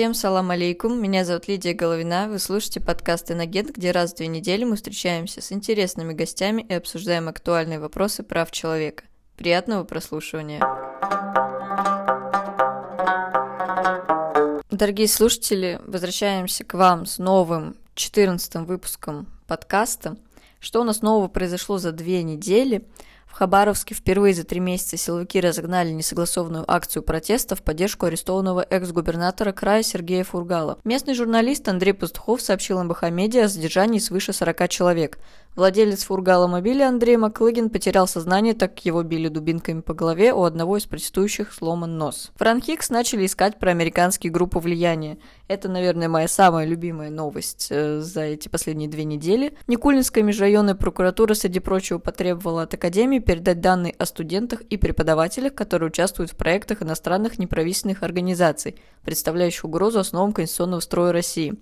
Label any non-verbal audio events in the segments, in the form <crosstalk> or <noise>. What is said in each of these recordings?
Всем салам алейкум, меня зовут Лидия Головина, вы слушаете подкаст «Инагент», где раз в две недели мы встречаемся с интересными гостями и обсуждаем актуальные вопросы прав человека. Приятного прослушивания! Дорогие слушатели, возвращаемся к вам с новым 14 выпуском подкаста. Что у нас нового произошло за две недели – в Хабаровске впервые за три месяца силовики разогнали несогласованную акцию протеста в поддержку арестованного экс-губернатора края Сергея Фургала. Местный журналист Андрей Пастухов сообщил МБХ Медиа о задержании свыше 40 человек. Владелец фургала мобиля Андрей Маклыгин потерял сознание, так как его били дубинками по голове, у одного из протестующих сломан нос. Франхикс начали искать про американские группы влияния. Это, наверное, моя самая любимая новость э, за эти последние две недели. Никулинская межрайонная прокуратура, среди прочего, потребовала от Академии передать данные о студентах и преподавателях, которые участвуют в проектах иностранных неправительственных организаций, представляющих угрозу основам конституционного строя России.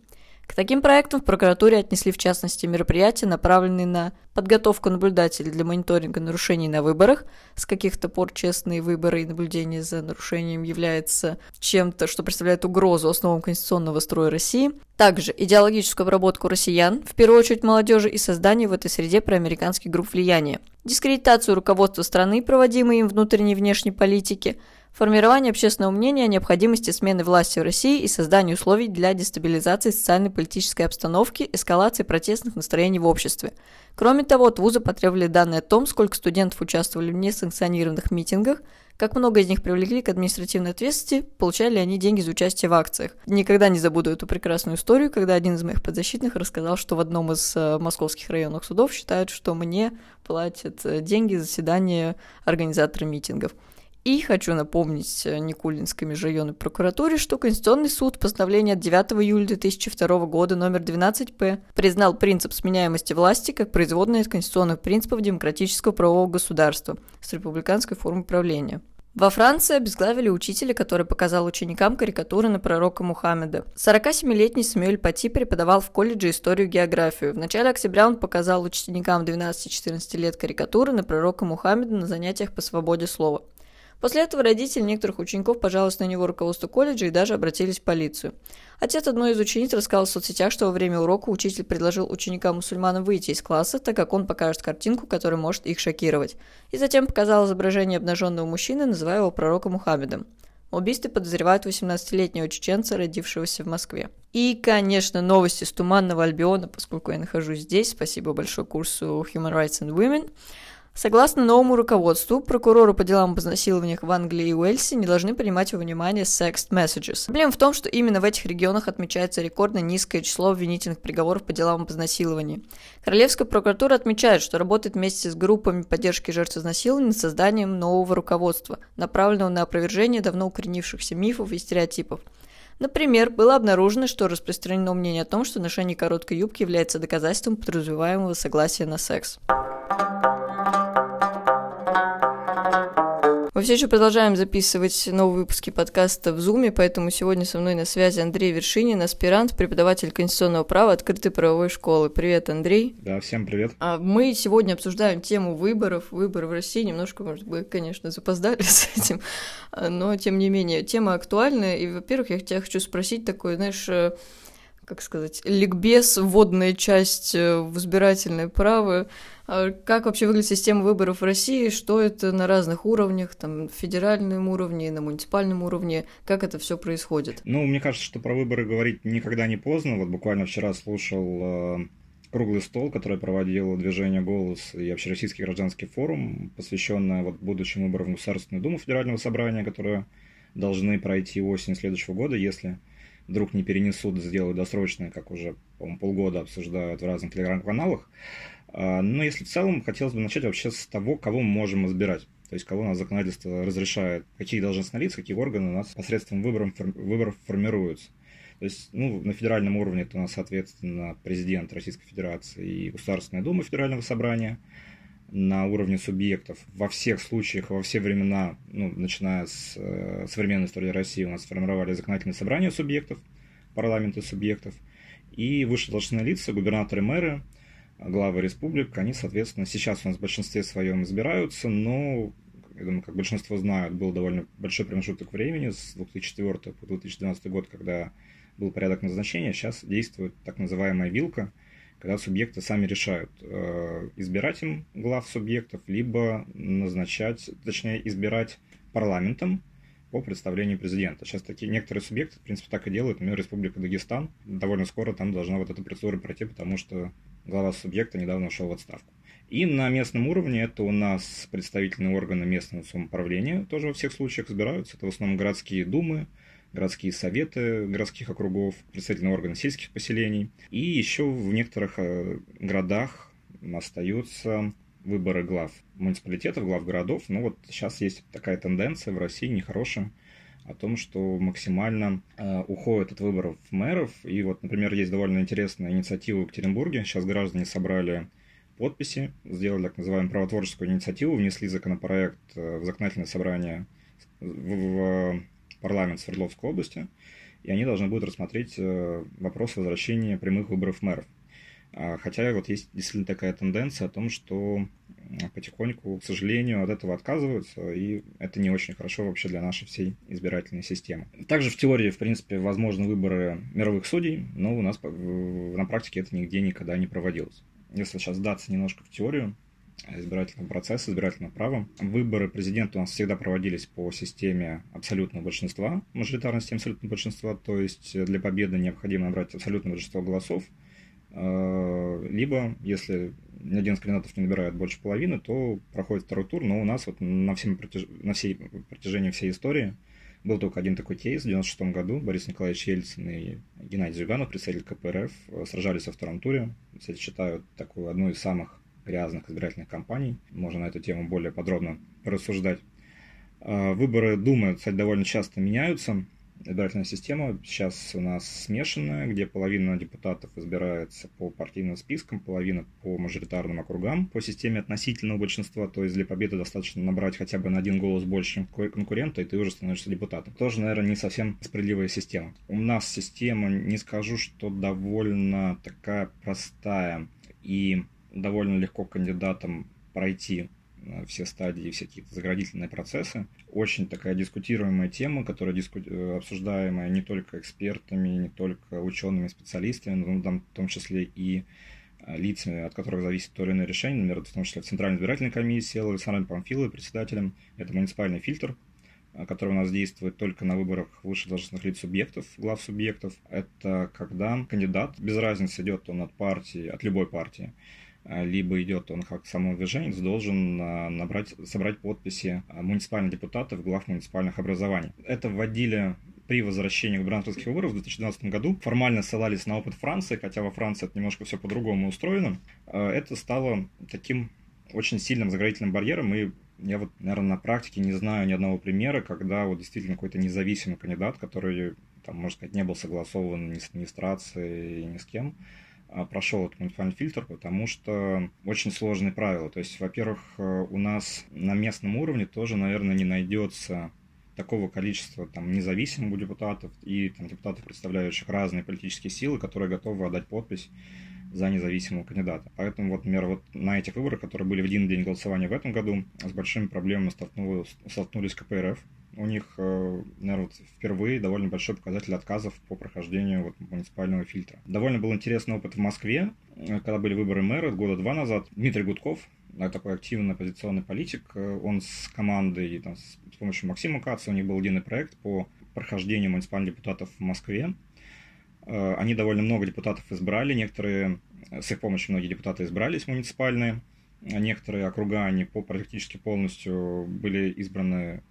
К таким проектам в прокуратуре отнесли в частности мероприятия, направленные на подготовку наблюдателей для мониторинга нарушений на выборах. С каких-то пор честные выборы и наблюдение за нарушением является чем-то, что представляет угрозу основам конституционного строя России. Также идеологическую обработку россиян, в первую очередь молодежи, и создание в этой среде проамериканских групп влияния. Дискредитацию руководства страны, проводимой им внутренней и внешней политики – формирование общественного мнения о необходимости смены власти в России и создание условий для дестабилизации социально-политической обстановки, эскалации протестных настроений в обществе. Кроме того, от вуза потребовали данные о том, сколько студентов участвовали в несанкционированных митингах, как много из них привлекли к административной ответственности, получали ли они деньги за участие в акциях. Никогда не забуду эту прекрасную историю, когда один из моих подзащитных рассказал, что в одном из э, московских районных судов считают, что мне платят э, деньги за заседание организатора митингов. И хочу напомнить э, Никулинской межрайонной прокуратуре, что Конституционный суд постановление от 9 июля 2002 года номер 12-П признал принцип сменяемости власти как производное из конституционных принципов демократического правового государства с республиканской формой правления. Во Франции обезглавили учителя, который показал ученикам карикатуры на пророка Мухаммеда. 47-летний Самюэль Пати преподавал в колледже историю и географию. В начале октября он показал ученикам 12-14 лет карикатуры на пророка Мухаммеда на занятиях по свободе слова. После этого родители некоторых учеников пожаловались на него руководство колледжа и даже обратились в полицию. Отец одной из учениц рассказал в соцсетях, что во время урока учитель предложил ученикам-мусульманам выйти из класса, так как он покажет картинку, которая может их шокировать. И затем показал изображение обнаженного мужчины, называя его пророком Мухаммедом. Убийстве подозревают 18-летнего чеченца, родившегося в Москве. И, конечно, новости с Туманного Альбиона, поскольку я нахожусь здесь, спасибо большое курсу Human Rights and Women. Согласно новому руководству, прокуроры по делам об изнасилованиях в Англии и Уэльсе не должны принимать во внимание sext messages. Проблема в том, что именно в этих регионах отмечается рекордно низкое число обвинительных приговоров по делам об изнасиловании. Королевская прокуратура отмечает, что работает вместе с группами поддержки жертв изнасилования над созданием нового руководства, направленного на опровержение давно укоренившихся мифов и стереотипов. Например, было обнаружено, что распространено мнение о том, что ношение короткой юбки является доказательством подразумеваемого согласия на секс. Мы все еще продолжаем записывать новые выпуски подкаста в Зуме, поэтому сегодня со мной на связи Андрей Вершинин, аспирант, преподаватель конституционного права открытой правовой школы. Привет, Андрей. Да, всем привет. А мы сегодня обсуждаем тему выборов, выборов в России. Немножко, может быть, конечно, запоздали <laughs> с этим, но тем не менее, тема актуальная. И, во-первых, я тебя хочу спросить такое, знаешь, э, как сказать, ликбез, вводная часть э, в избирательное право. А как вообще выглядит система выборов в России? Что это на разных уровнях, там, федеральном уровне, на муниципальном уровне? Как это все происходит? Ну, мне кажется, что про выборы говорить никогда не поздно. Вот буквально вчера слушал э, круглый стол, который проводил движение «Голос» и Общероссийский гражданский форум, посвященный вот будущим выборам в Государственную Думу Федерального собрания, которые должны пройти осень следующего года, если вдруг не перенесут, сделают досрочное, как уже, по-моему, полгода обсуждают в разных телеграм-каналах. А, но если в целом, хотелось бы начать вообще с того, кого мы можем избирать. То есть, кого у нас законодательство разрешает, какие должностные лица, какие органы у нас посредством выборов, выборов формируются. То есть, ну, на федеральном уровне это у нас, соответственно, президент Российской Федерации и Государственная Дума Федерального Собрания. На уровне субъектов во всех случаях, во все времена, ну, начиная с э, современной истории России, у нас формировали законодательные собрания субъектов, парламенты субъектов, и высшие должностные лица, губернаторы, мэры, главы республик, они, соответственно, сейчас у нас в большинстве своем избираются, но я думаю, как большинство знают, был довольно большой промежуток времени с 2004 по 2012 год, когда был порядок назначения. Сейчас действует так называемая вилка, когда субъекты сами решают, э, избирать им глав субъектов, либо назначать, точнее, избирать парламентом по представлению президента. Сейчас такие некоторые субъекты, в принципе, так и делают. Например, Республика Дагестан. Довольно скоро там должна вот эта процедура пройти, потому что глава субъекта недавно ушел в отставку. И на местном уровне это у нас представительные органы местного самоуправления, тоже во всех случаях избираются. Это в основном городские думы, городские советы городских округов, представительные органы сельских поселений. И еще в некоторых э, городах остаются выборы глав муниципалитетов, глав городов. Но вот сейчас есть такая тенденция в России нехорошая о том, что максимально э, уходят от выборов мэров. И вот, например, есть довольно интересная инициатива в Екатеринбурге. Сейчас граждане собрали подписи, сделали так называемую правотворческую инициативу, внесли законопроект э, в законодательное собрание в, в парламент Свердловской области, и они должны будут рассмотреть э, вопрос возвращения прямых выборов мэров. А, хотя вот есть действительно такая тенденция о том, что потихоньку, к сожалению, от этого отказываются, и это не очень хорошо вообще для нашей всей избирательной системы. Также в теории, в принципе, возможны выборы мировых судей, но у нас на практике это нигде никогда не проводилось. Если сейчас сдаться немножко в теорию, избирательного процесса, избирательного права. Выборы президента у нас всегда проводились по системе абсолютного большинства, мажоритарной системе абсолютного большинства, то есть для победы необходимо набрать абсолютное большинство голосов, э, либо, если ни один из кандидатов не набирает больше половины, то проходит второй тур, но у нас вот на, всем протяж... на всей протяжении всей истории был только один такой кейс в 1996 году. Борис Николаевич Ельцин и Геннадий Зюганов, представитель КПРФ, сражались во втором туре. Кстати, считаю такую одну из самых грязных избирательных кампаний. Можно на эту тему более подробно рассуждать. А, выборы Думы, кстати, довольно часто меняются. Избирательная система сейчас у нас смешанная, где половина депутатов избирается по партийным спискам, половина по мажоритарным округам, по системе относительного большинства, то есть для победы достаточно набрать хотя бы на один голос больше, чем конкурента, и ты уже становишься депутатом. Тоже, наверное, не совсем справедливая система. У нас система, не скажу, что довольно такая простая и довольно легко кандидатам пройти все стадии, все какие-то заградительные процессы. Очень такая дискутируемая тема, которая диску... Э, обсуждаемая не только экспертами, не только учеными, специалистами, но там, в том числе и э, лицами, от которых зависит то или иное решение, например, в том числе Центральная избирательная комиссия, Александром Памфиловой, председателем, это муниципальный фильтр, который у нас действует только на выборах высших должностных лиц субъектов, глав субъектов. Это когда кандидат, без разницы идет он от партии, от любой партии, либо идет он как самовыдвиженец, должен а, набрать, собрать подписи а, муниципальных депутатов, глав муниципальных образований. Это вводили при возвращении губернаторских выборов в 2012 году. Формально ссылались на опыт Франции, хотя во Франции это немножко все по-другому устроено. Это стало таким очень сильным заградительным барьером, и я вот, наверное, на практике не знаю ни одного примера, когда вот действительно какой-то независимый кандидат, который, там, можно сказать, не был согласован ни с администрацией, ни с кем, а, прошел этот муниципальный фильтр, потому что очень сложные правила. То есть, во-первых, э, у нас на местном уровне тоже, наверное, не найдется такого количества там, независимых депутатов и там, депутатов, представляющих разные политические силы, которые готовы отдать подпись за независимого кандидата. Поэтому, вот, например, вот на этих выборах, которые были в один день голосования в этом году, с большими проблемами столкнулись, столкнулись КПРФ, у них, э, наверное, вот впервые довольно большой показатель отказов по прохождению вот муниципального фильтра. Довольно был интересный опыт в Москве, э, когда были выборы мэра года два назад. Дмитрий Гудков, такой активный оппозиционный политик, э, он с командой, там, с помощью Максима Каца, у них был единый проект по прохождению муниципальных депутатов в Москве. Они довольно много депутатов избрали, некоторые, с их помощью многие депутаты избрались муниципальные, некоторые округа, они по, практически полностью были избраны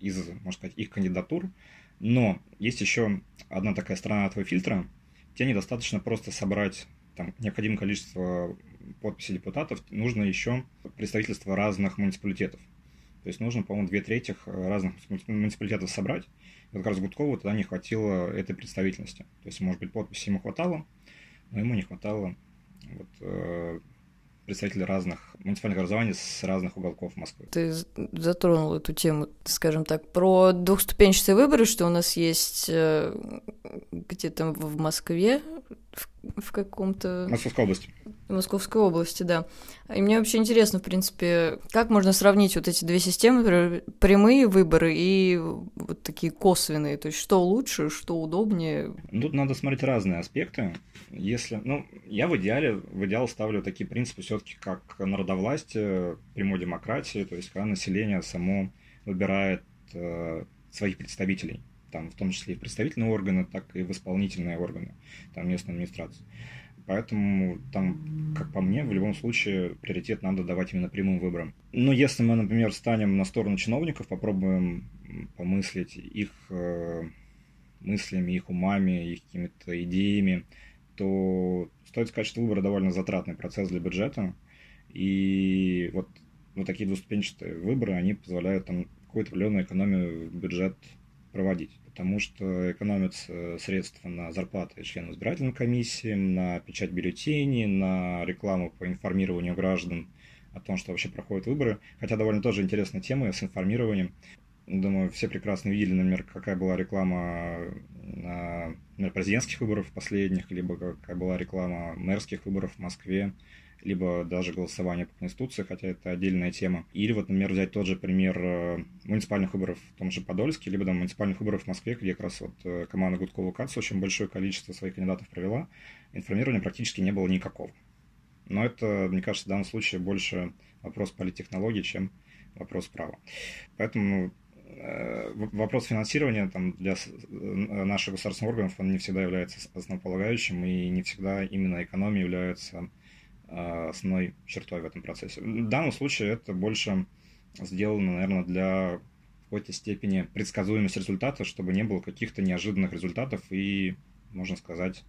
из, можно сказать, их кандидатур. Но есть еще одна такая сторона этого фильтра. Тебе недостаточно просто собрать там, необходимое количество подписей депутатов, нужно еще представительство разных муниципалитетов. То есть нужно, по-моему, две трети разных муниципалитетов собрать. И вот как раз Гудкову тогда не хватило этой представительности. То есть, может быть, подписи ему хватало, но ему не хватало вот, э, представители разных муниципальных образований с разных уголков Москвы. Ты затронул эту тему, скажем так, про двухступенчатые выборы, что у нас есть э, где-то в Москве, в, в каком-то... Московской области. Московской области, да. И мне вообще интересно, в принципе, как можно сравнить вот эти две системы, прямые выборы и вот такие косвенные, то есть что лучше, что удобнее? Тут надо смотреть разные аспекты. Если, ну, я в идеале, в идеал ставлю такие принципы все-таки как народовластие, прямой демократии, то есть когда население само выбирает э, своих представителей, там в том числе и в представительные органы, так и в исполнительные органы, там местной администрации. Поэтому там, как по мне, в любом случае приоритет надо давать именно прямым выборам. Но если мы, например, станем на сторону чиновников, попробуем помыслить их э, мыслями, их умами, их какими-то идеями, то стоит сказать, что выборы довольно затратный процесс для бюджета. И вот, вот такие двуступенчатые выборы, они позволяют там какую-то определенную экономию в бюджет проводить потому что экономятся средства на зарплаты членов избирательной комиссии, на печать бюллетеней, на рекламу по информированию граждан о том, что вообще проходят выборы. Хотя довольно тоже интересная тема с информированием. Думаю, все прекрасно видели, например, какая была реклама на например, президентских выборов последних, либо какая была реклама мэрских выборов в Москве либо даже голосование по Конституции, хотя это отдельная тема. Или вот, например, взять тот же пример э, муниципальных выборов в том же Подольске, либо там муниципальных выборов в Москве, где как раз вот э, команда Гудкова Кац очень большое количество своих кандидатов провела, информирования практически не было никакого. Но это, мне кажется, в данном случае больше вопрос политтехнологии, чем вопрос права. Поэтому э, вопрос финансирования там, для наших государственных органов он не всегда является основополагающим, и не всегда именно экономия является основной чертой в этом процессе. В данном случае это больше сделано, наверное, для какой-то степени предсказуемости результата, чтобы не было каких-то неожиданных результатов и, можно сказать,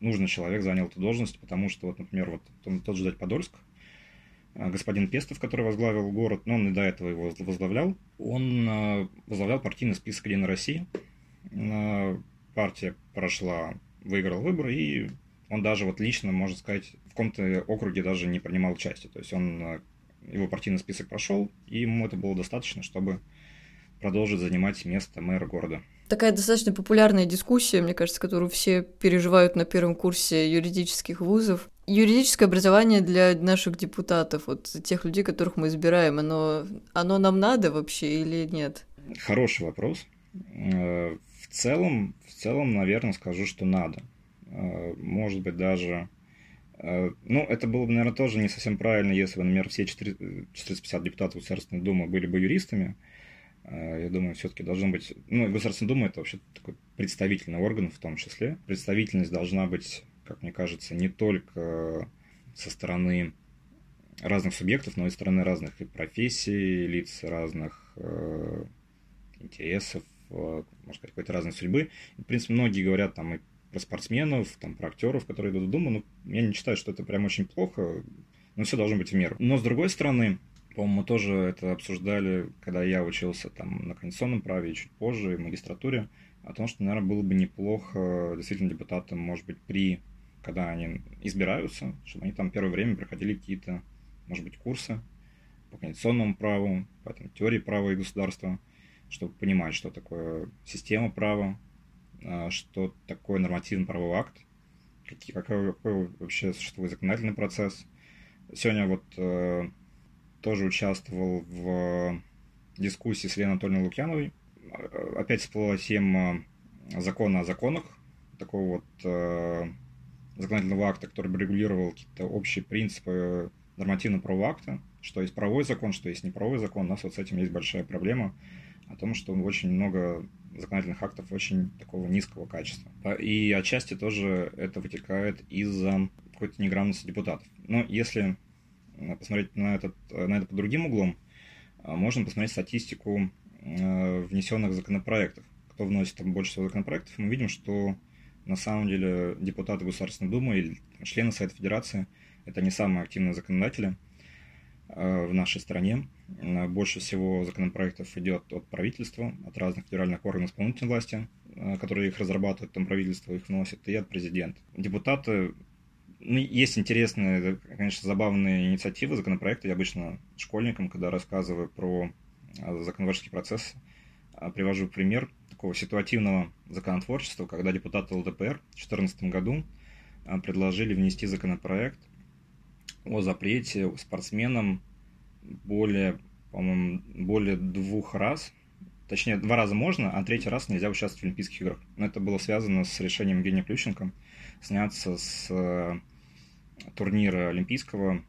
нужный человек занял эту должность, потому что, вот, например, вот тот же дать Подольск, э, господин Пестов, который возглавил город, но он и до этого его возглавлял, он э, возглавлял партийный список «Единой России». Партия прошла, выиграла выборы, и он даже вот лично, можно сказать, в каком-то округе даже не принимал участие. То есть он, э, его партийный список прошел, и ему это было достаточно, чтобы продолжить занимать место мэра города. Такая достаточно популярная дискуссия, мне кажется, которую все переживают на первом курсе юридических вузов. Юридическое образование для наших депутатов, вот тех людей, которых мы избираем, оно, оно нам надо вообще или нет? Хороший вопрос. Э, в целом, в целом, наверное, скажу, что надо. Э, может быть, даже... Э, ну, это было бы, наверное, тоже не совсем правильно, если бы, например, все 450 депутатов Государственной Думы были бы юристами. Э, я думаю, все-таки должно быть... Ну, Государственная Дума – это вообще такой представительный орган в том числе. Представительность должна быть, как мне кажется, не только со стороны разных субъектов, но и со стороны разных и профессий, лиц разных э, интересов, э, может сказать, какой-то разной судьбы. В принципе, многие говорят там и про спортсменов, там, про актеров, которые идут в Думу. Ну, я не считаю, что это прям очень плохо, но все должно быть в меру. Но с другой стороны, по-моему, мы тоже это обсуждали, когда я учился там на конституционном праве и чуть позже, в магистратуре, о том, что, наверное, было бы неплохо действительно депутатам, может быть, при, когда они избираются, чтобы они там первое время проходили какие-то, может быть, курсы по конституционному праву, по там, теории права и государства, чтобы понимать, что такое система права, что такое нормативный правовой акт, какой, какой вообще существует законодательный процесс. Сегодня вот э, тоже участвовал в дискуссии с Леной Анатольевной Лукьяновой. А, опять всплыла тема закона о законах, такого вот э, законодательного акта, который бы регулировал какие-то общие принципы нормативного правового акта, что есть правовой закон, что есть неправовой закон. У нас вот с этим есть большая проблема о том, что очень много законодательных актов очень такого низкого качества. И отчасти тоже это вытекает из-за какой-то неграмотности депутатов. Но если э, посмотреть на, этот, э, на это под другим углом, э, можно посмотреть статистику внесенных законопроектов. Кто вносит там больше всего законопроектов, мы видим, что на самом деле депутаты Государственной Думы или члены Совета Федерации это не самые активные законодатели в нашей стране. Э, больше всего законопроектов идет от правительства, от разных федеральных органов исполнительной власти, э, которые их разрабатывают, там правительство их вносит, и от президента. Депутаты ну, есть интересные, конечно, забавные инициативы, законопроекты. Я обычно школьникам, когда рассказываю про э, законотворческий процесс, привожу пример такого ситуативного законотворчества, когда депутаты ЛДПР в 2014 году предложили внести законопроект о запрете спортсменам более, по-моему, более двух раз, точнее, два раза можно, а третий раз нельзя участвовать в Олимпийских играх. Но это было связано с решением Евгения Плющенко сняться с э, турнира Олимпийского.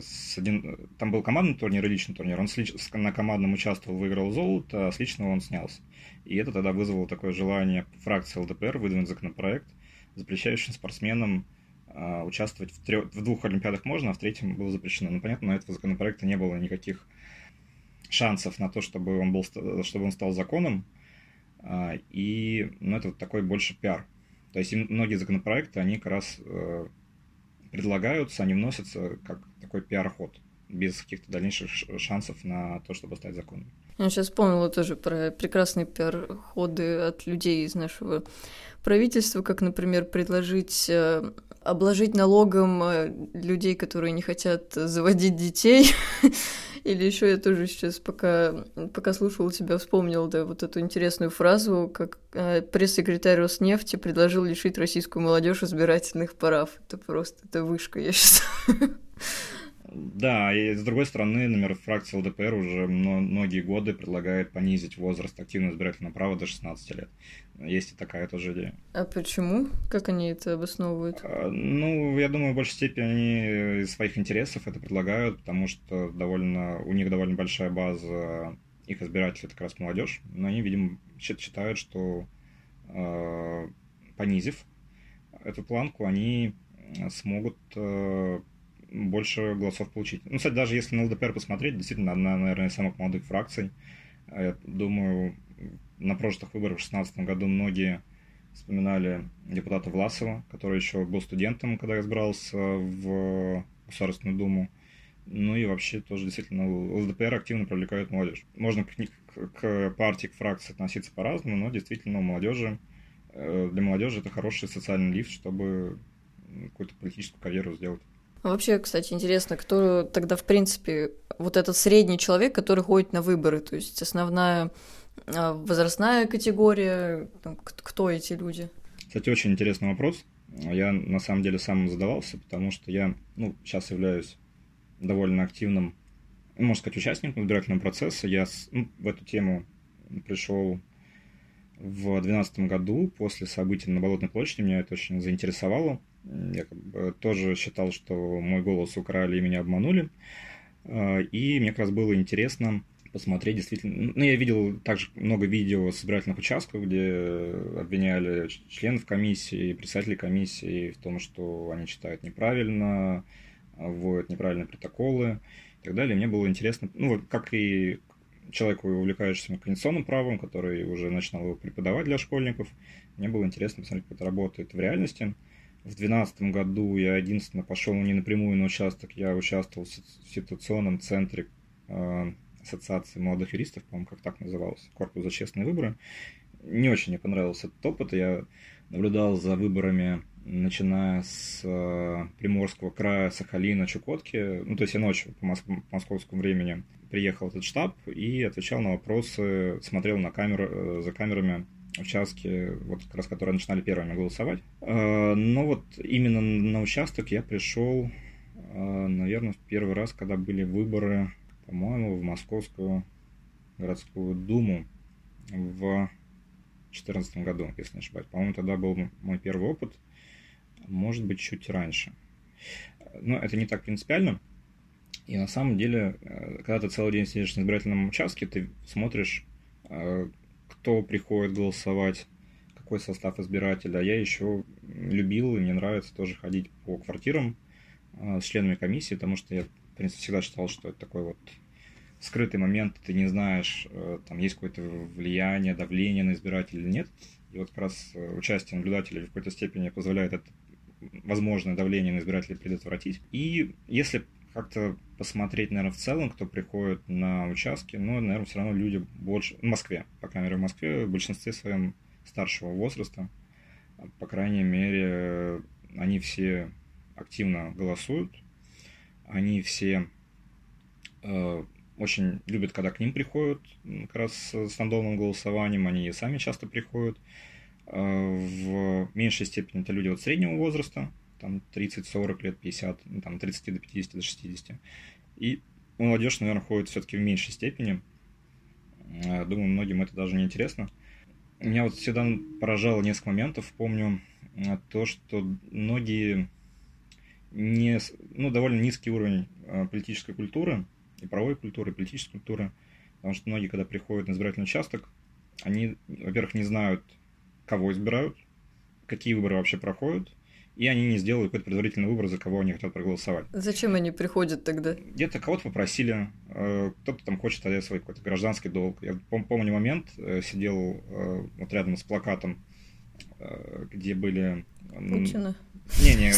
С один... Там был командный турнир и личный турнир. Он с лич... на командном участвовал, выиграл золото, а с личного он снялся. И это тогда вызвало такое желание фракции ЛДПР выдвинуть законопроект, запрещающий спортсменам а, участвовать в, трех, в двух Олимпиадах можно, а в третьем было запрещено. Но, понятно, на этого законопроекта не было никаких шансов на то, чтобы он, был, чтобы он стал законом. А, и ну, это вот такой больше пиар. То есть многие законопроекты, они как раз э, предлагаются, они вносятся как такой пиар-ход, без каких-то дальнейших шансов на то, чтобы стать законом. Я сейчас вспомнила тоже про прекрасные пиар-ходы от людей из нашего правительства, как, например, предложить э, обложить налогом э, людей, которые не хотят заводить детей. <laughs> Или еще я тоже сейчас, пока, пока слушала тебя, вспомнил да, вот эту интересную фразу, как э, пресс-секретарь Роснефти предложил лишить российскую молодежь избирательных прав. Это просто, это вышка, я считаю. <laughs> Да, и с другой стороны, например, фракция ЛДПР уже многие годы предлагает понизить возраст активного избирательного права до 16 лет. Есть и такая тоже идея. А почему? Как они это обосновывают? А, ну, я думаю, в большей степени они из своих интересов это предлагают, потому что довольно, у них довольно большая база их избирателей, это как раз молодежь. Но они, видимо, считают, что э, понизив эту планку, они смогут э, больше голосов получить. Ну, кстати, даже если на ЛДПР посмотреть, действительно, одна, наверное, из самых молодых фракций. Я думаю, на прошлых выборах в 2016 году многие вспоминали депутата Власова, который еще был студентом, когда избрался в Государственную Думу. Ну и вообще тоже действительно ЛДПР активно привлекает молодежь. Можно к, к, к партии, к фракции относиться по-разному, но действительно у молодежи, э, для молодежи это хороший социальный лифт, чтобы какую-то политическую карьеру сделать. Вообще, кстати, интересно, кто тогда, в принципе, вот этот средний человек, который ходит на выборы, то есть основная а, возрастная категория, кто эти люди? Кстати, очень интересный вопрос. Я на самом деле сам задавался, потому что я ну, сейчас являюсь довольно активным, ну, можно сказать, участником избирательного процесса. Я ну, в эту тему пришел в 2012 году после событий на Болотной площади. Меня это очень заинтересовало. Я как бы тоже считал, что мой голос украли и меня обманули. А, и мне как раз было интересно посмотреть действительно. Ну, я видел также много видео с избирательных участков, где обвиняли членов комиссии, представителей комиссии в том, что они читают неправильно, вводят неправильные протоколы и так далее. Мне было интересно, ну, вот как и человеку, увлекающемуся конституционным правом, который уже начинал его преподавать для школьников, мне было интересно посмотреть, как это работает в реальности. В 2012 году я единственно пошел не напрямую на участок, я участвовал в ситуационном центре э, Ассоциации молодых юристов, по-моему, как так назывался, Корпус за честные выборы. Не очень мне понравился этот опыт. Я наблюдал за выборами, начиная с э, Приморского края, Сахалина, Чукотки. Ну, то есть я ночью по, моск- по московскому времени приехал в этот штаб и отвечал на вопросы, смотрел на камеру, э, за камерами участки, вот как раз которые начинали первыми голосовать. Э, но вот именно на участок я пришел, э, наверное, в первый раз, когда были выборы, по-моему, в Московскую городскую думу в 2014 году, если не ошибаюсь. По-моему, тогда был мой первый опыт, может быть, чуть раньше. Но это не так принципиально. И на самом деле, э, когда ты целый день сидишь на избирательном участке, ты смотришь кто приходит голосовать, какой состав избирателя. Я еще любил, и мне нравится тоже ходить по квартирам э, с членами комиссии, потому что я, в принципе, всегда считал, что это такой вот скрытый момент, ты не знаешь, э, там есть какое-то влияние, давление на избирателя или нет. И вот как раз э, участие наблюдателей в какой-то степени позволяет это возможное давление на избирателей предотвратить. И если как-то посмотреть, наверное, в целом, кто приходит на участки, но, наверное, все равно люди больше, в Москве, по крайней мере, в Москве, в большинстве своем старшего возраста, по крайней мере, они все активно голосуют, они все э, очень любят, когда к ним приходят, как раз с рандомным голосованием, они сами часто приходят. Э, в меньшей степени это люди от среднего возраста, там 30-40 лет, 50, ну, там 30 до 50 до 60. И молодежь, наверное, ходит все-таки в меньшей степени. Э, думаю, многим это даже не интересно. Меня вот всегда поражало несколько моментов. Помню э, то, что многие не, ну, довольно низкий уровень э, политической культуры, и правовой культуры, и политической культуры, потому что многие, когда приходят на избирательный участок, они, во-первых, не знают, кого избирают, какие выборы вообще проходят, и они не сделали какой-то предварительный выбор, за кого они хотят проголосовать. Зачем они приходят тогда? Где-то кого-то попросили, э, кто-то там хочет отдать свой какой-то гражданский долг. Я помню момент, э, сидел э, вот рядом с плакатом, где были... Путина. Не-не,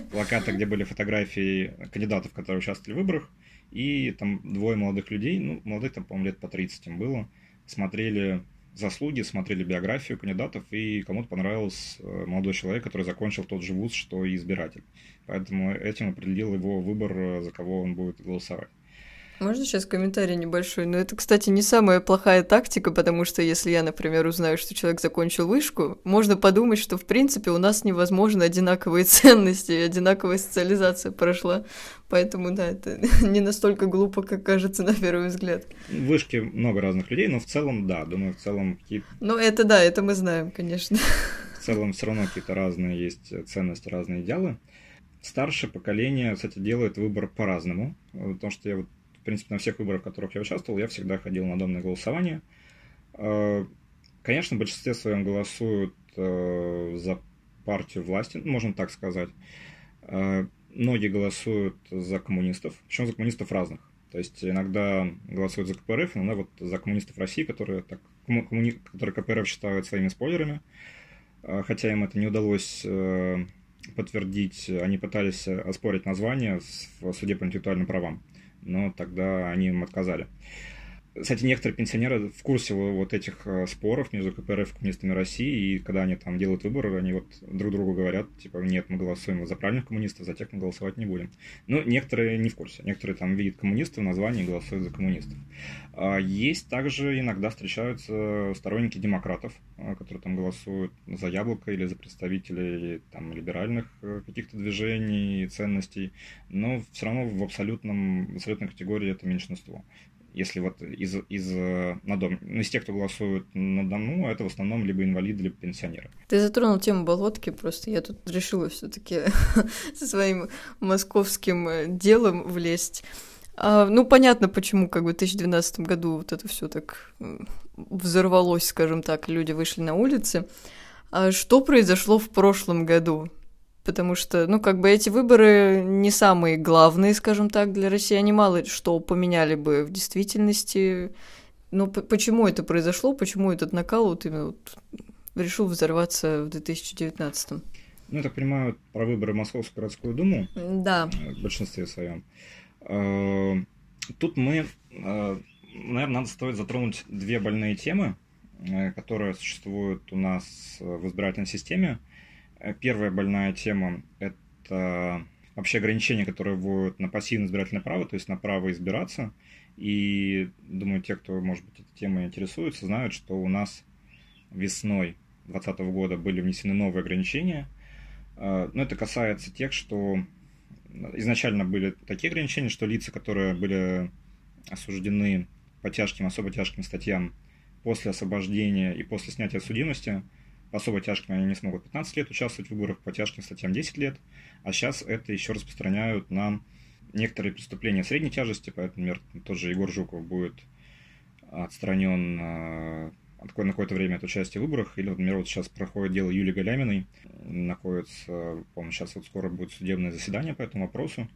<laughs> плакаты, где были фотографии кандидатов, которые участвовали в выборах, и там двое молодых людей, ну, молодых там, по-моему, лет по 30 им было, смотрели заслуги, смотрели биографию кандидатов, и кому-то понравился э, молодой человек, который закончил тот же вуз, что и избиратель. Поэтому этим определил его выбор, э, за кого он будет голосовать. Можно сейчас комментарий небольшой? Но это, кстати, не самая плохая тактика, потому что если я, например, узнаю, что человек закончил вышку, можно подумать, что, в принципе, у нас невозможно одинаковые <laughs> ценности и одинаковая социализация прошла. Поэтому, да, это <laughs> не настолько глупо, как кажется на первый взгляд. В вышке много разных людей, но в целом, да, думаю, в целом. Ну, это да, это мы знаем, конечно. В целом все равно какие-то разные есть ценности, разные идеалы. Старшее поколение, кстати, делает выбор по-разному, потому что я вот в принципе, на всех выборах, в которых я участвовал, я всегда ходил на домное голосование. Э, конечно, в большинстве своем голосуют э, за партию власти, ну, можно так сказать. Э, многие голосуют за коммунистов, причем за коммунистов разных. То есть иногда голосуют за КПРФ, иногда вот за коммунистов России, которые, так, коммуни... которые КПРФ считают своими спойлерами. Хотя им это не удалось подтвердить, они пытались оспорить название в суде по интеллектуальным правам но тогда они им отказали. Кстати, некоторые пенсионеры в курсе вот этих э, споров между КПРФ и коммунистами России, и когда они там делают выбор, они вот друг другу говорят, типа, нет, мы голосуем за правильных коммунистов, за тех мы голосовать не будем. Но некоторые не в курсе. Некоторые там видят коммунистов в названии и голосуют за коммунистов. А есть также иногда встречаются сторонники демократов, э, которые там голосуют за яблоко или за представителей там либеральных э, каких-то движений, ценностей, но все равно в абсолютном, абсолютной категории это меньшинство если вот из, из, э, на дом, ну, из тех, кто голосует на дому, это в основном либо инвалиды, либо пенсионеры. Ты затронул тему болотки, просто я тут решила все таки <laughs> со своим московским э, делом влезть. А, ну, понятно, почему как бы в 2012 году вот это все так взорвалось, скажем так, люди вышли на улицы. А что произошло в прошлом году? Потому что, ну, как бы эти выборы не самые главные, скажем так, для России, они мало что поменяли бы в действительности. Но почему это произошло, почему этот накал вот именно вот решил взорваться в 2019 -м? Ну, я так понимаю, про выборы Московскую городскую думу. Да. В большинстве своем. А, тут мы, а, наверное, надо стоит затронуть две больные темы, э, которые существуют у нас в избирательной системе – Э, первая больная тема – это вообще ограничения, которые вводят на пассивное избирательное право, то есть на право избираться. И думаю, те, кто, может быть, этой темой интересуется, знают, что у нас весной 2020 года были внесены новые ограничения. Э, но это касается тех, что изначально были такие ограничения, что лица, которые были осуждены по тяжким, особо тяжким статьям после освобождения и после снятия судимости – особо тяжким они не смогут 15 лет участвовать в выборах, по тяжким статьям 10 лет. А сейчас это еще распространяют на некоторые преступления средней тяжести, поэтому, например, тот же Егор Жуков будет отстранен э, на какое-то время от участия в выборах. Или, например, вот сейчас проходит дело Юлии Галяминой, находится, по-моему, сейчас вот скоро будет судебное заседание по этому вопросу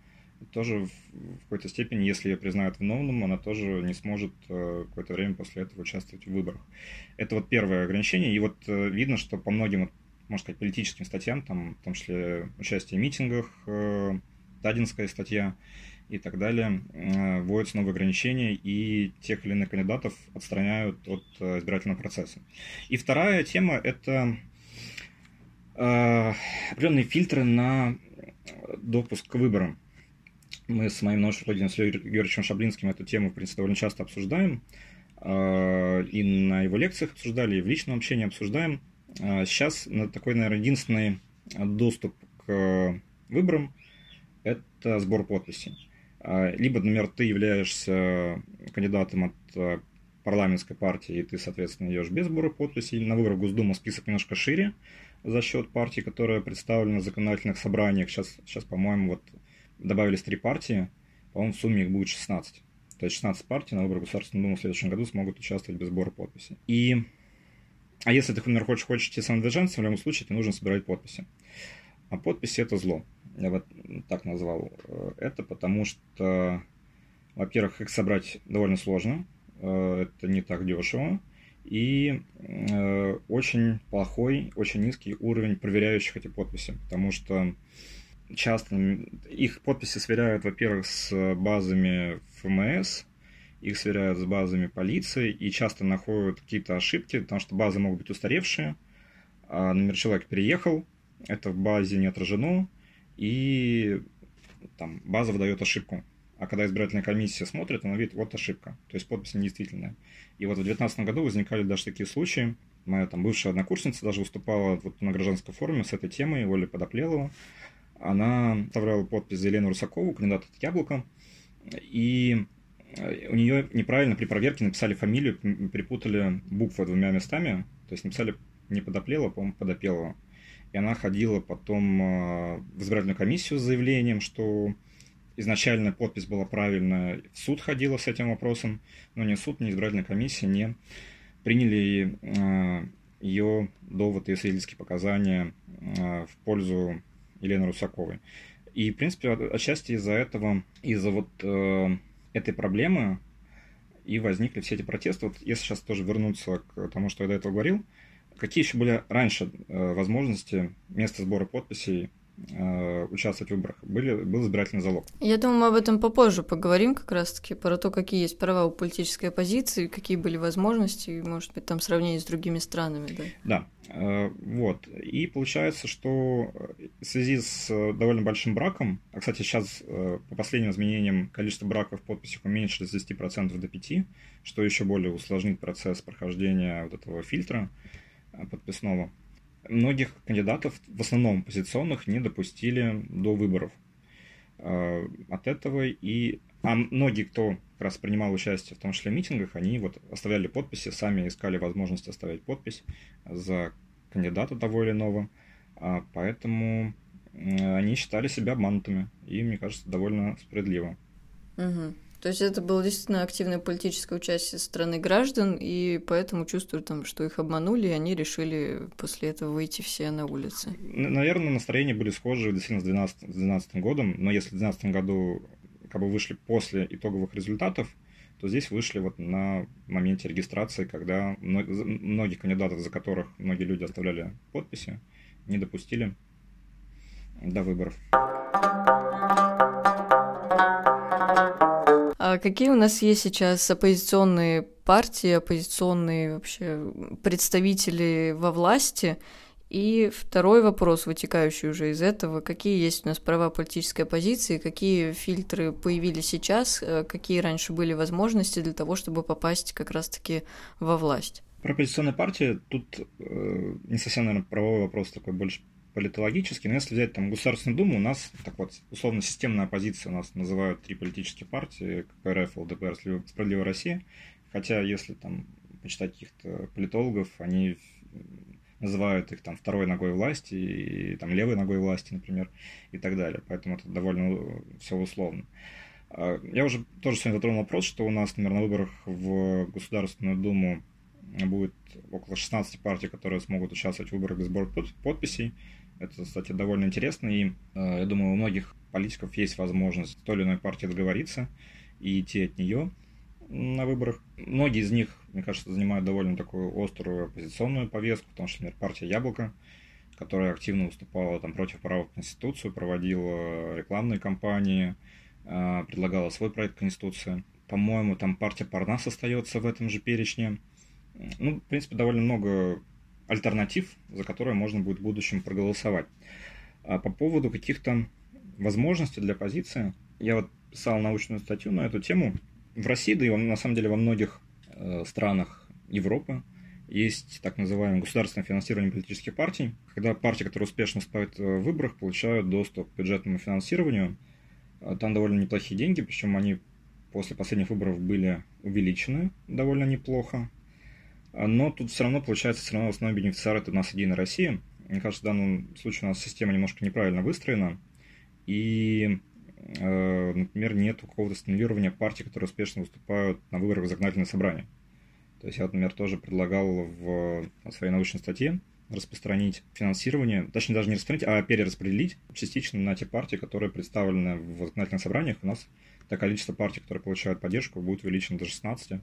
тоже в какой-то степени, если ее признают виновным, она тоже не сможет э, какое-то время после этого участвовать в выборах. Это вот первое ограничение. И вот э, видно, что по многим, можно сказать, политическим статьям, там, в том числе участие в митингах, э, Тадинская статья и так далее, вводятся новые ограничения, и тех или иных кандидатов отстраняют от избирательного процесса. И вторая тема – это определенные фильтры на допуск к выборам. Мы с моим научным руководителем Георгиевичем Шаблинским эту тему, в принципе, довольно часто обсуждаем. А, и на его лекциях обсуждали, и в личном общении обсуждаем. А, сейчас такой, наверное, единственный доступ к выборам – это сбор подписей. А, либо, например, ты являешься кандидатом от парламентской партии, и ты, соответственно, идешь без сбора подписей. На выборах Госдумы список немножко шире за счет партий, которые представлены в законодательных собраниях. Сейчас, сейчас по-моему, вот добавились три партии, по-моему, в сумме их будет 16. То есть 16 партий на выборах Государственной Думы в следующем году смогут участвовать без сбора подписей. И... А если ты, например, хочешь, хочешь идти самовыдвиженцем, в любом случае тебе нужно собирать подписи. А подписи – это зло. Я вот так назвал э, это, потому что, во-первых, их собрать довольно сложно, э, это не так дешево, и э, очень плохой, очень низкий уровень проверяющих эти подписи, потому что часто их подписи сверяют, во-первых, с базами ФМС, их сверяют с базами полиции и часто находят какие-то ошибки, потому что базы могут быть устаревшие, а номер человека переехал, это в базе не отражено, и там база выдает ошибку. А когда избирательная комиссия смотрит, она видит, вот ошибка. То есть подпись недействительная. И вот в 2019 году возникали даже такие случаи. Моя там бывшая однокурсница даже выступала вот на гражданской форуме с этой темой, Оля Подоплелова. Она оставляла подпись за Елену Русакову, кандидат от Яблока. И у нее неправильно при проверке написали фамилию, перепутали буквы двумя местами. То есть написали не Подоплелова, по-моему, Подопелова. И она ходила потом э, в избирательную комиссию с заявлением, что изначально подпись была правильная. В суд ходила с этим вопросом, но ни суд, ни избирательная комиссия не приняли э, ее доводы и свидетельские показания э, в пользу Елены Русаковой. И, в принципе, отчасти из-за этого, из-за вот этой проблемы и возникли все эти протесты. Вот если сейчас тоже вернуться к тому, что я до этого говорил, Какие еще были раньше э, возможности места сбора подписей э, участвовать в выборах? Были, был избирательный залог. Я думаю, мы об этом попозже поговорим как раз-таки, про то, какие есть права у политической оппозиции, какие были возможности, может быть, там сравнение с другими странами, да? Да, э, вот. И получается, что в связи с довольно большим браком, а, кстати, сейчас по последним изменениям количество браков в подписях уменьшилось с 10% до 5%, что еще более усложнит процесс прохождения вот этого фильтра, подписного, многих кандидатов, в основном оппозиционных, не допустили до выборов. А, от этого и... А многие, кто как раз принимал участие в том числе митингах, они вот оставляли подписи, сами искали возможность оставить подпись за кандидата того или иного. А, поэтому они считали себя обманутыми. И, мне кажется, довольно справедливо. Угу. То есть это было действительно активное политическое участие страны граждан, и поэтому чувствую, там, что их обманули, и они решили после этого выйти все на улицы. Наверное, настроения были схожи действительно с 2012, годом, но если в 2012 году как бы вышли после итоговых результатов, то здесь вышли вот на моменте регистрации, когда многих кандидатов, за которых многие люди оставляли подписи, не допустили до выборов. А какие у нас есть сейчас оппозиционные партии, оппозиционные вообще представители во власти? И второй вопрос, вытекающий уже из этого, какие есть у нас права политической оппозиции, какие фильтры появились сейчас, э, какие раньше были возможности для того, чтобы попасть как раз-таки во власть? Про оппозиционные партии тут э, не совсем, наверное, правовой вопрос такой больше политологически, но если взять там Государственную Думу, у нас, так вот, условно, системная оппозиция, у нас называют три политические партии, КПРФ, ЛДПР, Справедливая Россия, хотя если там почитать каких-то политологов, они называют их там второй ногой власти, и там левой ногой власти, например, и так далее. Поэтому это довольно все условно. А, я уже тоже сегодня затронул вопрос, что у нас, например, на выборах в Государственную Думу будет около 16 партий, которые смогут участвовать в выборах без сбора подписей. Это, кстати, довольно интересно, и э, я думаю, у многих политиков есть возможность с той или иной партии договориться и идти от нее на выборах. Многие из них, мне кажется, занимают довольно такую острую оппозиционную повестку, потому что, например, партия «Яблоко», которая активно выступала там, против права в Конституцию, проводила рекламные кампании, э, предлагала свой проект Конституции. По-моему, там партия Парнас остается в этом же перечне. Ну, в принципе, довольно много альтернатив, за которые можно будет в будущем проголосовать. А по поводу каких-то возможностей для оппозиции, я вот писал научную статью на эту тему. В России, да и на самом деле во многих э, странах Европы есть так называемое государственное финансирование политических партий, когда партии, которые успешно выступают в выборах, получают доступ к бюджетному финансированию. Там довольно неплохие деньги, причем они после последних выборов были увеличены довольно неплохо. Но тут все равно получается, все равно основной бенефициар это у нас Единая Россия. Мне кажется, в данном случае у нас система немножко неправильно выстроена. И, э, например, нет какого-то стимулирования партий, которые успешно выступают на выборах в законодательное собрание. То есть я, например, тоже предлагал в своей научной статье распространить финансирование, точнее даже не распространить, а перераспределить частично на те партии, которые представлены в законодательных собраниях. У нас это количество партий, которые получают поддержку, будет увеличено до 16.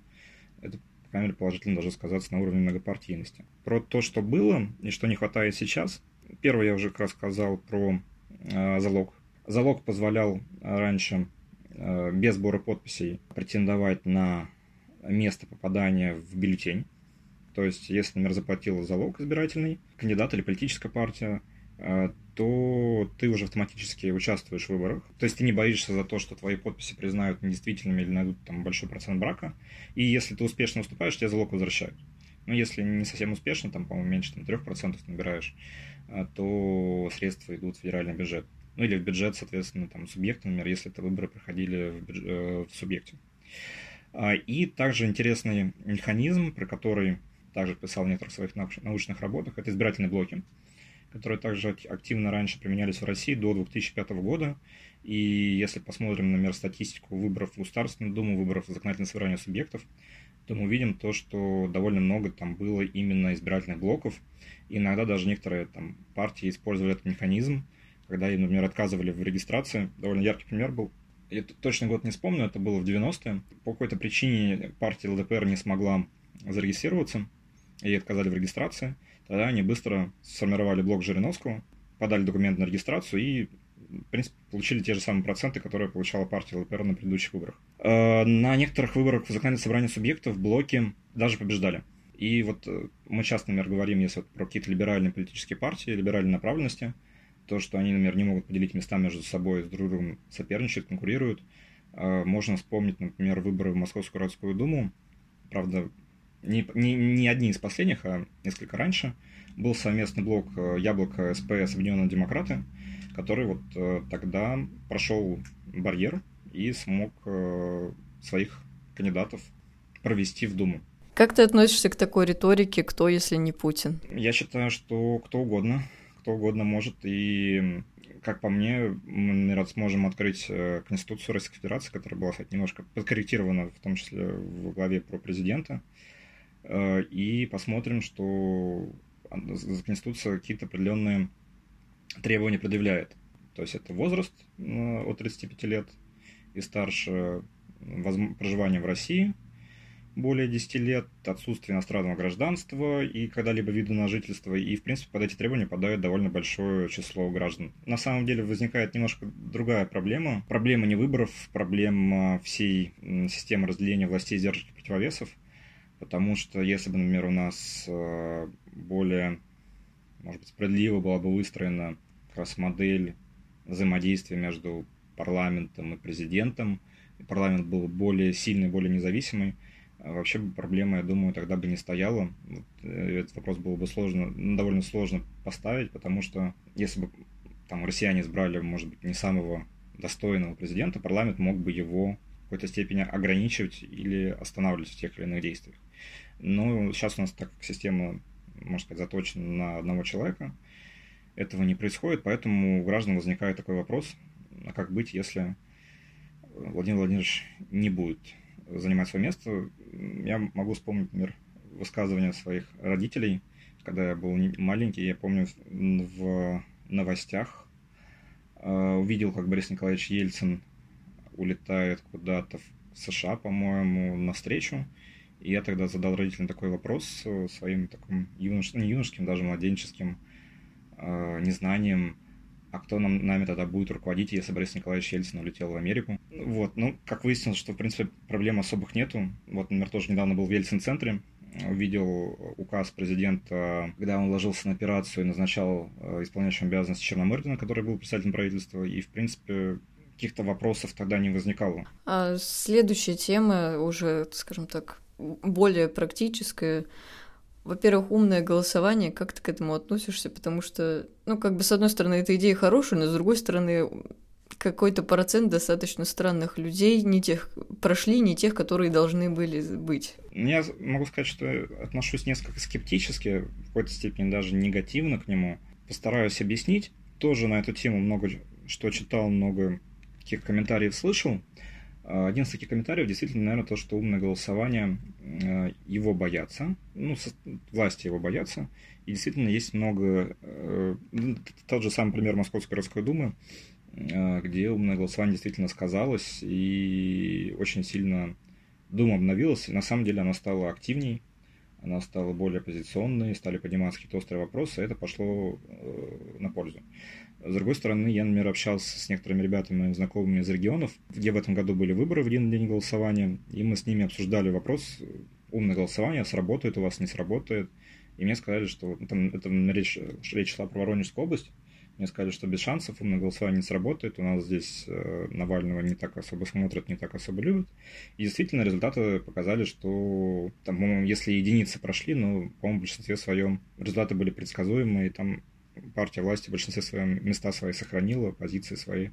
Это, по крайней мере, положительно должно сказаться на уровне многопартийности. Про то, что было и что не хватает сейчас. Первое я уже как раз сказал про э, залог. Залог позволял раньше э, без сбора подписей претендовать на место попадания в бюллетень. То есть, если, например, заплатил залог избирательный, кандидат или политическая партия, э, то ты уже автоматически участвуешь в выборах. То есть ты не боишься за то, что твои подписи признают недействительными или найдут там большой процент брака. И если ты успешно выступаешь, тебе залог возвращают. Но если не совсем успешно, там, по-моему, меньше там, 3% набираешь, э, то средства идут в федеральный бюджет. Ну или в бюджет, соответственно, там, субъекта, например, если это выборы проходили в, бюджет, э, в субъекте. А, и также интересный механизм, про который также писал в некоторых своих научных работах, это избирательные блоки, которые также активно раньше применялись в России до 2005 года. И если посмотрим, например, статистику выборов в Государственную Думу, выборов в законодательное собрание субъектов, то мы увидим то, что довольно много там было именно избирательных блоков. И иногда даже некоторые там партии использовали этот механизм, когда им, например, отказывали в регистрации. Довольно яркий пример был. Я точно год не вспомню, это было в 90-е. По какой-то причине партия ЛДПР не смогла зарегистрироваться, ей отказали в регистрации, тогда они быстро сформировали блок Жириновского, подали документ на регистрацию и, в принципе, получили те же самые проценты, которые получала партия ЛПР на предыдущих выборах. Э, на некоторых выборах в законодательное собрание субъектов блоки даже побеждали. И вот э, мы часто, например, говорим, если вот про какие-то либеральные политические партии, либеральные направленности, то, что они, например, не могут поделить места между собой, с друг другом соперничают, конкурируют. Э, можно вспомнить, например, выборы в Московскую городскую думу. Правда, не, не, не одни из последних, а несколько раньше, был совместный блок э, Яблоко, СПС, Объединенные Демократы, который вот э, тогда прошел барьер и смог э, своих кандидатов провести в Думу. Как ты относишься к такой риторике, кто, если не Путин? Я считаю, что кто угодно, кто угодно может, и как по мне, мы, наверное, сможем открыть Конституцию Российской Федерации, которая была, кстати, немножко подкорректирована, в том числе в главе про президента, и посмотрим, что Конституция какие-то определенные требования предъявляет. То есть это возраст э, от 35 лет и старше, проживание в России более 10 лет, отсутствие иностранного гражданства и когда-либо вида на жительство. И, в принципе, под эти требования подает довольно большое число граждан. На самом деле возникает немножко другая проблема. Проблема не выборов, проблема всей системы разделения властей, и противовесов – Потому что если бы, например, у нас э, более, может быть, справедливо была бы выстроена как раз модель взаимодействия между парламентом и президентом, и парламент был более сильный, более независимый, а вообще бы проблема, я думаю, тогда бы не стояла. Э, этот вопрос было бы сложно, ну, довольно сложно поставить, потому что если бы там россияне избрали, может быть, не самого достойного президента, парламент мог бы его какой-то степени ограничивать или останавливать в тех или иных действиях. Но сейчас у нас так система, можно сказать, заточена на одного человека. Этого не происходит, поэтому у граждан возникает такой вопрос, а как быть, если Владимир Владимирович не будет занимать свое место. Я могу вспомнить, например, высказывания своих родителей, когда я был маленький, я помню в новостях э, увидел, как Борис Николаевич Ельцин улетает куда-то в США, по-моему, на встречу, и я тогда задал родителям такой вопрос своим таким юнош... не юношеским, даже младенческим э, незнанием, а кто нам, нами тогда будет руководить, если Борис Николаевич Ельцин улетел в Америку. Вот, ну, как выяснилось, что, в принципе, проблем особых нету. Вот, например, тоже недавно был в Ельцин-центре, увидел указ президента, когда он ложился на операцию и назначал э, исполняющим обязанности Черномырдина, который был представителем правительства, и, в принципе, каких-то вопросов тогда не возникало. А следующая тема уже, скажем так, более практическое. во-первых, умное голосование, как ты к этому относишься? Потому что, ну, как бы, с одной стороны, эта идея хорошая, но с другой стороны, какой-то процент достаточно странных людей, не тех прошли, не тех, которые должны были быть. Я могу сказать, что отношусь несколько скептически, в какой-то степени даже негативно к нему. Постараюсь объяснить. Тоже на эту тему много что читал, много каких комментариев слышал. Один из таких комментариев действительно, наверное, то, что умное голосование, э, его боятся, ну, власти его боятся, и действительно есть много, э, тот же самый пример Московской городской думы, э, где умное голосование действительно сказалось, и очень сильно Дума обновилась, и на самом деле она стала активней, она стала более оппозиционной, стали подниматься какие-то острые вопросы, и это пошло на пользу. С другой стороны, я, например, общался с некоторыми ребятами, знакомыми из регионов, где в этом году были выборы в один день голосования, и мы с ними обсуждали вопрос, умное голосование, сработает у вас, не сработает. И мне сказали, что ну, там, это речь, речь шла про Воронежскую область, мне сказали, что без шансов умное голосование не сработает. У нас здесь э, Навального не так особо смотрят, не так особо любят. И действительно, результаты показали, что там, если единицы прошли, но, по-моему, в большинстве своем результаты были предсказуемые. Там партия власти в большинстве своем места свои сохранила, позиции свои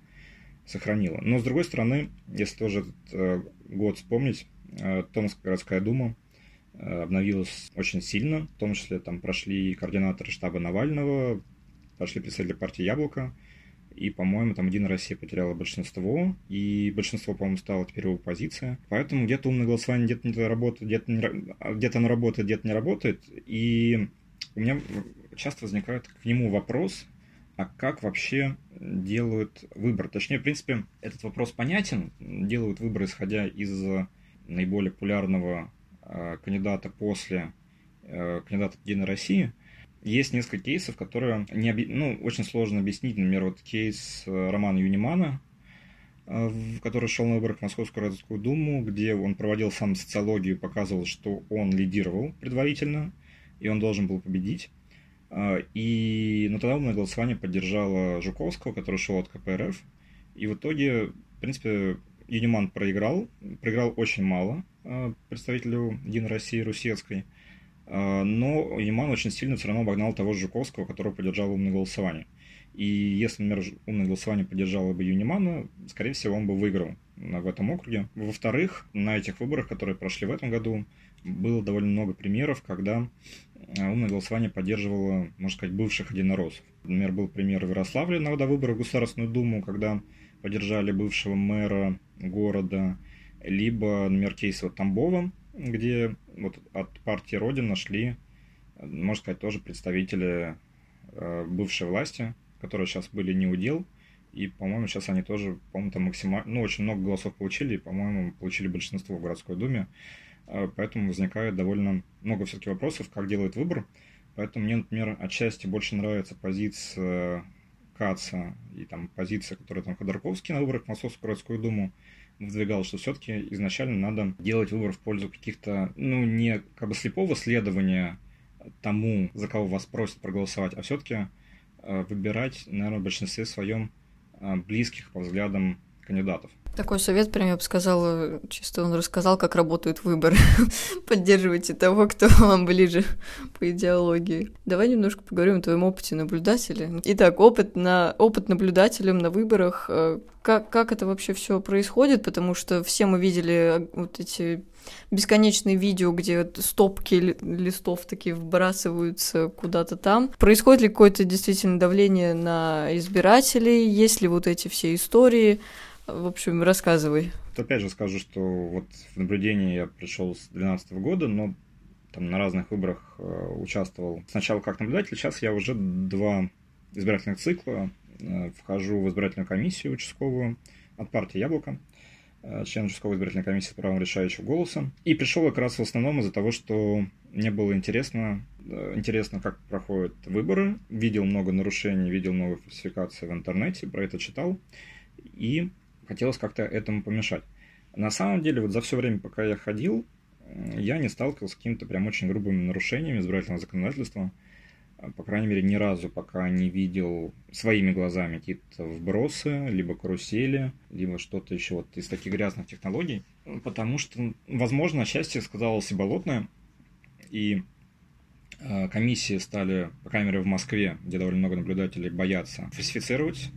сохранила. Но, с другой стороны, если тоже этот э, год вспомнить, э, Томская городская дума э, обновилась очень сильно, в том числе там прошли координаторы штаба Навального, прошли представители партии «Яблоко», и, по-моему, там «Единая Россия» потеряла большинство, и большинство, по-моему, стало теперь в оппозиции. Поэтому где-то умное голосование где-то не работает, где-то, не, где-то оно работает, где-то не работает. И у меня часто возникает к нему вопрос, а как вообще делают выбор? Точнее, в принципе, этот вопрос понятен. Делают выбор, исходя из наиболее популярного э, кандидата после э, кандидата Единой России. Есть несколько кейсов, которые не оби... ну, очень сложно объяснить. Например, вот кейс э, Романа Юнимана, э, который шел на выборах в Московскую городскую думу, где он проводил сам социологию, показывал, что он лидировал предварительно, и он должен был победить. А, и но тогда умное голосование поддержало Жуковского, который шел от КПРФ. И в итоге, в принципе, Юниман проиграл. Проиграл очень мало а, представителю Единой России Русецкой. А, но Юниман очень сильно все равно обогнал того же Жуковского, который поддержал умное голосование. И если, например, умное голосование поддержало бы Юнимана, скорее всего, он бы выиграл в этом округе. Во-вторых, на этих выборах, которые прошли в этом году, было довольно много примеров, когда а умное голосование поддерживало, можно сказать, бывших единороссов. Например, был пример в Ярославле на выборы в Государственную Думу, когда поддержали бывшего мэра города, либо, например, кейс Тамбова, где вот от партии Родина шли, можно сказать, тоже представители э, бывшей власти, которые сейчас были не удел, и, по-моему, сейчас они тоже, по-моему, там максимально, ну, очень много голосов получили, и, по-моему, получили большинство в городской думе. А, поэтому возникает довольно много все-таки вопросов, как делают выбор. Поэтому мне, например, отчасти больше нравится позиция Каца и там позиция, которую там Ходорковский на выборах в Московскую городскую думу выдвигал, что все-таки изначально надо делать выбор в пользу каких-то, ну, не как бы слепого следования тому, за кого вас просят проголосовать, а все-таки э, выбирать, наверное, в большинстве своем э, близких по взглядам кандидатов. Такой совет, прям я бы сказала, чисто он рассказал, как работают выборы. <laughs> Поддерживайте того, кто <laughs> вам ближе по идеологии. Давай немножко поговорим о твоем опыте наблюдателя. Итак, опыт, на, опыт наблюдателем на выборах. Э, как, как это вообще все происходит? Потому что все мы видели э, вот эти бесконечные видео, где стопки листов такие вбрасываются куда-то там. Происходит ли какое-то действительно давление на избирателей? Есть ли вот эти все истории? В общем, рассказывай. Опять же скажу, что вот в наблюдении я пришел с 2012 года, но там на разных выборах э, участвовал сначала как наблюдатель, сейчас я уже два избирательных цикла э, вхожу в избирательную комиссию участковую от партии «Яблоко», э, член участковой избирательной комиссии с правом решающего голоса. И пришел как раз в основном из-за того, что мне было интересно, интересно, как проходят выборы. Видел много нарушений, видел много фальсификаций в интернете, про это читал. И хотелось как-то этому помешать. На самом деле, вот за все время, пока я ходил, я не сталкивался с какими-то прям очень грубыми нарушениями избирательного законодательства. А, по крайней мере, ни разу пока не видел своими глазами какие-то вбросы, либо карусели, либо что-то еще вот из таких грязных технологий. Потому что, возможно, счастье сказалось и болотное. И э, комиссии стали, по крайней мере, в Москве, где довольно много наблюдателей, боятся фальсифицировать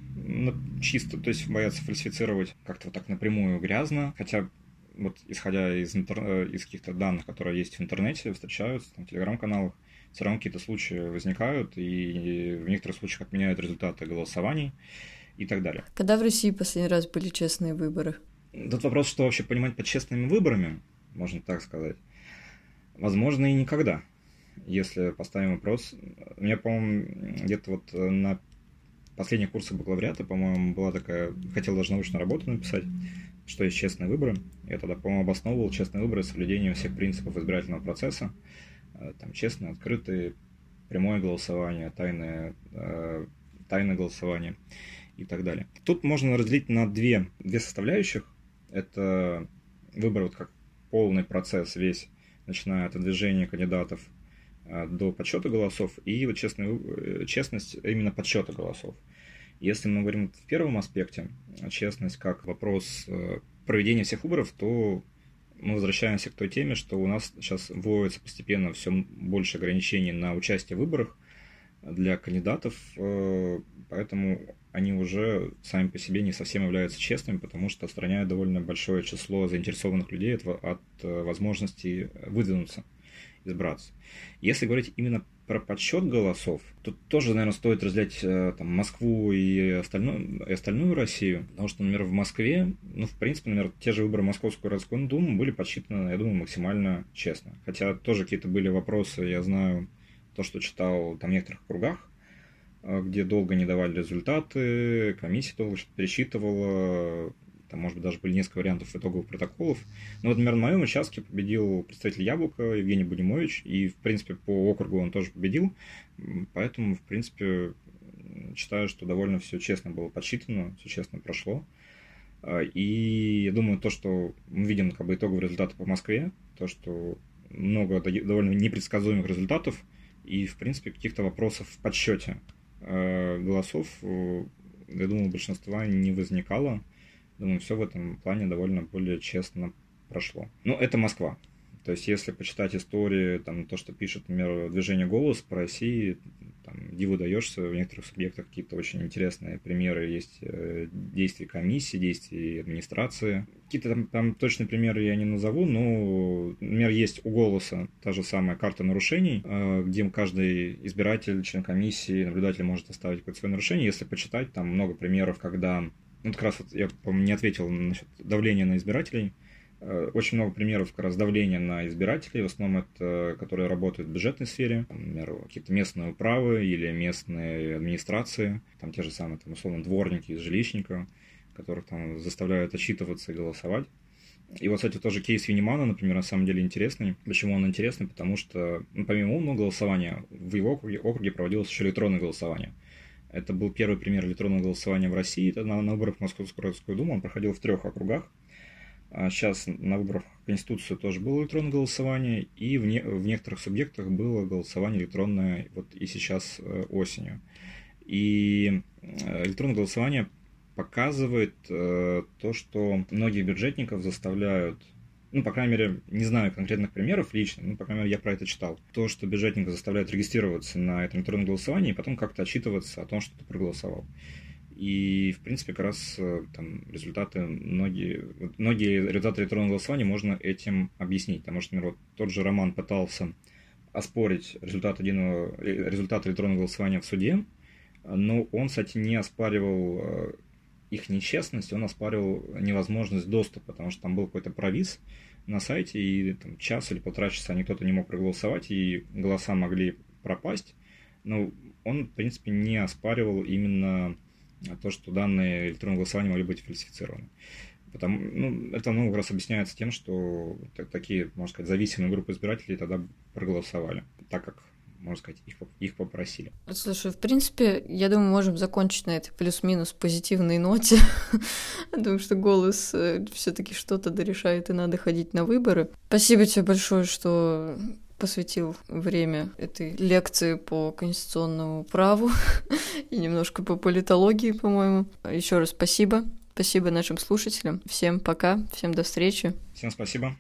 чисто, то есть боятся фальсифицировать как-то вот так напрямую грязно, хотя вот исходя из, интер... Э, из каких-то данных, которые есть в интернете, встречаются, там, в телеграм-каналах, все равно какие-то случаи возникают, и в некоторых случаях отменяют результаты голосований и так далее. Когда в России последний раз были честные выборы? Тут вопрос, что вообще понимать под честными выборами, можно так сказать. Возможно, и никогда. Если поставим вопрос. У меня, по-моему, где-то вот на последних курсах бакалавриата, по-моему, была такая... Хотел даже научную работу написать, что есть честные выборы. Я тогда, по-моему, обосновывал честные выборы соблюдением всех принципов избирательного процесса. Э, там честное, открытое, прямое голосование, тайное, э, тайное голосование и так далее. Тут можно разделить на две, две составляющих. Это выбор вот как полный процесс весь, начиная от движения кандидатов э, до подсчета голосов и вот честная, честность именно подсчета голосов. Если мы говорим в первом аспекте, честность как вопрос проведения всех выборов, то мы возвращаемся к той теме, что у нас сейчас вводится постепенно все больше ограничений на участие в выборах для кандидатов, э, поэтому они уже сами по себе не совсем являются честными, потому что отстраняют довольно большое число заинтересованных людей от, от э, возможности выдвинуться, избраться. Если говорить именно про подсчет голосов, тут тоже, наверное, стоит разделять э, там, Москву и остальную, и остальную Россию, потому что, например, в Москве, ну, в принципе, например, те же выборы Московскую городскую думу были подсчитаны, я думаю, максимально честно. Хотя тоже какие-то были вопросы, я знаю, то, что читал там в некоторых кругах, э, где долго не давали результаты, комиссия долго что-то пересчитывала, там, может быть, даже были несколько вариантов итоговых протоколов. Но вот, например, на моем участке победил представитель Яблока Евгений Будимович, и, в принципе, по округу он тоже победил, поэтому, в принципе, считаю, что довольно все честно было подсчитано, все честно прошло. А, и я думаю, то, что мы видим как бы итоговые результаты по Москве, то, что много довольно непредсказуемых результатов, и, в принципе, каких-то вопросов в подсчете а, голосов, я думаю, большинства не возникало. Думаю, все в этом плане довольно более честно прошло. Ну, это Москва. То есть, если почитать истории, там, то, что пишет, например, движение «Голос» по России, там, диву даешься, в некоторых субъектах какие-то очень интересные примеры есть э, действий комиссии, действий администрации. Какие-то там, там точные примеры я не назову, но, например, есть у «Голоса» та же самая карта нарушений, э, где каждый избиратель, член комиссии, наблюдатель может оставить какое-то свое нарушение. Если почитать, там много примеров, когда ну, как раз вот я, по-моему, не ответил насчет давления на избирателей. Э, очень много примеров как раз давления на избирателей, в основном это, которые работают в бюджетной сфере, например, какие-то местные управы или местные администрации, там те же самые, там, условно, дворники из жилищника, которых там заставляют отчитываться и голосовать. И вот, кстати, тоже кейс Винимана, например, на самом деле интересный. Почему он интересный? Потому что, ну, помимо умного голосования, в его округе, округе проводилось еще электронное голосование – это был первый пример электронного голосования в России. Это на, на выборах в Московскую городскую думу. Он проходил в трех округах. А сейчас на выборах в Конституцию тоже было электронное голосование. И в, не, в некоторых субъектах было голосование электронное вот и сейчас э, осенью. И э, электронное голосование показывает э, то, что многих бюджетников заставляют ну, по крайней мере, не знаю конкретных примеров лично, но, по крайней мере, я про это читал. То, что бюджетника заставляют регистрироваться на этом электронном голосовании и потом как-то отчитываться о том, что ты проголосовал. И, в принципе, как раз э, там результаты, многие, многие результаты электронного голосования можно этим объяснить. Потому что, например, вот тот же Роман пытался оспорить результат, единого, э, результат электронного голосования в суде, но он, кстати, не оспаривал э, их нечестность, он оспаривал невозможность доступа, потому что там был какой-то провис на сайте, и там, час или полтора часа никто-то не мог проголосовать, и голоса могли пропасть. Но он, в принципе, не оспаривал именно то, что данные электронного голосования могли быть фальсифицированы. Потому, ну, это много раз объясняется тем, что такие, можно сказать, зависимые группы избирателей тогда проголосовали, так как можно сказать, их, их попросили. Слушай, в принципе, я думаю, можем закончить на этой плюс-минус позитивной ноте. <laughs> Думаю, что голос э, все таки что-то дорешает, и надо ходить на выборы. Спасибо тебе большое, что посвятил время этой лекции по конституционному праву <laughs> и немножко по политологии, по-моему. Еще раз спасибо. Спасибо нашим слушателям. Всем пока, всем до встречи. Всем спасибо.